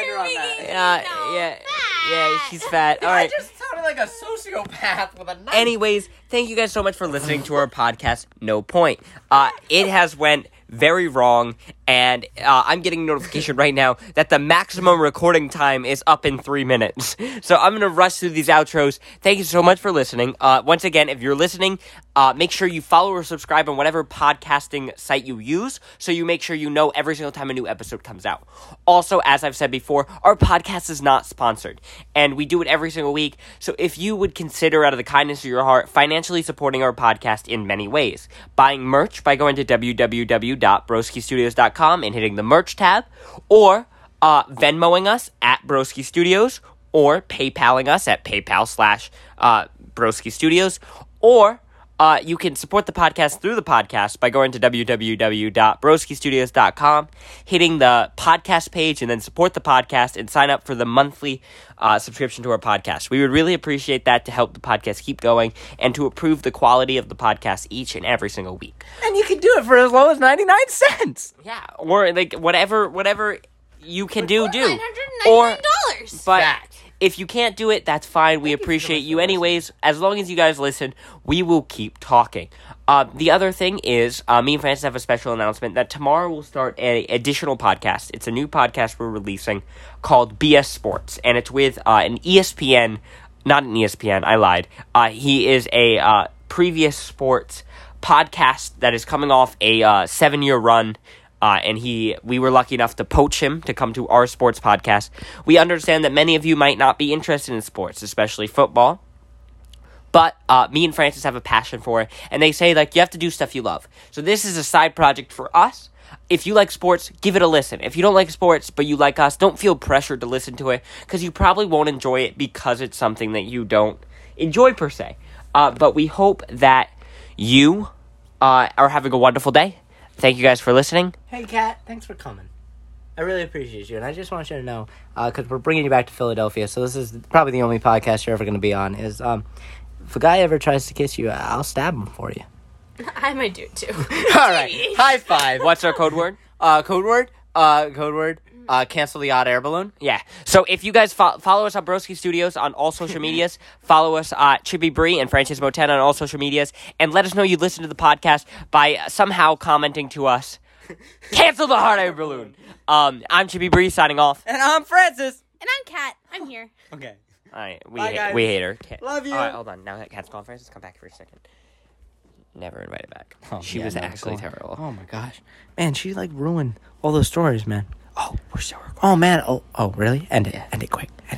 You're on making that. me Yeah, so yeah, fat. yeah. She's fat. All right. just sounded like a sociopath with a knife. Anyways, thank you guys so much for listening to our podcast. No point. Uh, it has went very wrong, and uh, I'm getting notification right now that the maximum recording time is up in three minutes. So I'm gonna rush through these outros. Thank you so much for listening. Uh, once again, if you're listening, uh, make sure you follow or subscribe on whatever podcasting site you use, so you make sure you know every single time a new episode comes out. Also, as I've said before, our podcast is not sponsored, and we do it every single week. So if you would consider, out of the kindness of your heart, financially supporting our podcast in many ways, buying merch by going to www.broskistudios.com and hitting the merch tab, or uh, Venmoing us at Broski Studios, or PayPaling us at PayPal slash uh, Broski Studios, or uh, you can support the podcast through the podcast by going to www.broskistudios.com, hitting the podcast page, and then support the podcast and sign up for the monthly uh, subscription to our podcast. We would really appreciate that to help the podcast keep going and to improve the quality of the podcast each and every single week. And you can do it for as low as 99 cents. Yeah, or like whatever, whatever you can do, do. Nine hundred Or, ninety-nine dollars. but Fact. If you can't do it, that's fine. We appreciate you anyways. As long as you guys listen, we will keep talking. Uh, the other thing is, uh, me and Francis have a special announcement that tomorrow we'll start an additional podcast. It's a new podcast we're releasing called BS Sports, and it's with uh, an ESPN, not an ESPN. I lied. Uh, he is a uh, previous sports podcast that is coming off a uh, seven year run. Uh, and he, we were lucky enough to poach him to come to our sports podcast. We understand that many of you might not be interested in sports, especially football. But uh, me and Francis have a passion for it, and they say like you have to do stuff you love. So this is a side project for us. If you like sports, give it a listen. If you don't like sports but you like us, don't feel pressured to listen to it because you probably won't enjoy it because it's something that you don't enjoy per se. Uh, but we hope that you uh, are having a wonderful day. Thank you guys for listening. Hey, Kat, thanks for coming. I really appreciate you, and I just want you to know because we're bringing you back to Philadelphia, so this is probably the only podcast you're ever going to be on. Is um, if a guy ever tries to kiss you, I'll stab him for you. I might do it too. All right, high five. What's our code word? Uh, code word. Uh, code word. Uh, cancel the odd air balloon. Yeah. So if you guys fo- follow us on Broski Studios on all social medias, follow us uh, Chippy Bree and Francis Moten on all social medias, and let us know you listen to the podcast by somehow commenting to us. Cancel the hot air balloon. Um, I'm Chippy Bree signing off. And I'm Francis. And I'm Kat. I'm here. Okay. All right, we Bye, hate, guys. we hate her. Kat- Love you. All right, hold on. Now that Kat's gone, Francis, come back for a second. Never invited back. she Oh, yeah, was no, actually go terrible. Oh my gosh, man, she like ruined all those stories, man. Oh, we're so recording. Oh man. Oh, oh, really? End it. End it quick.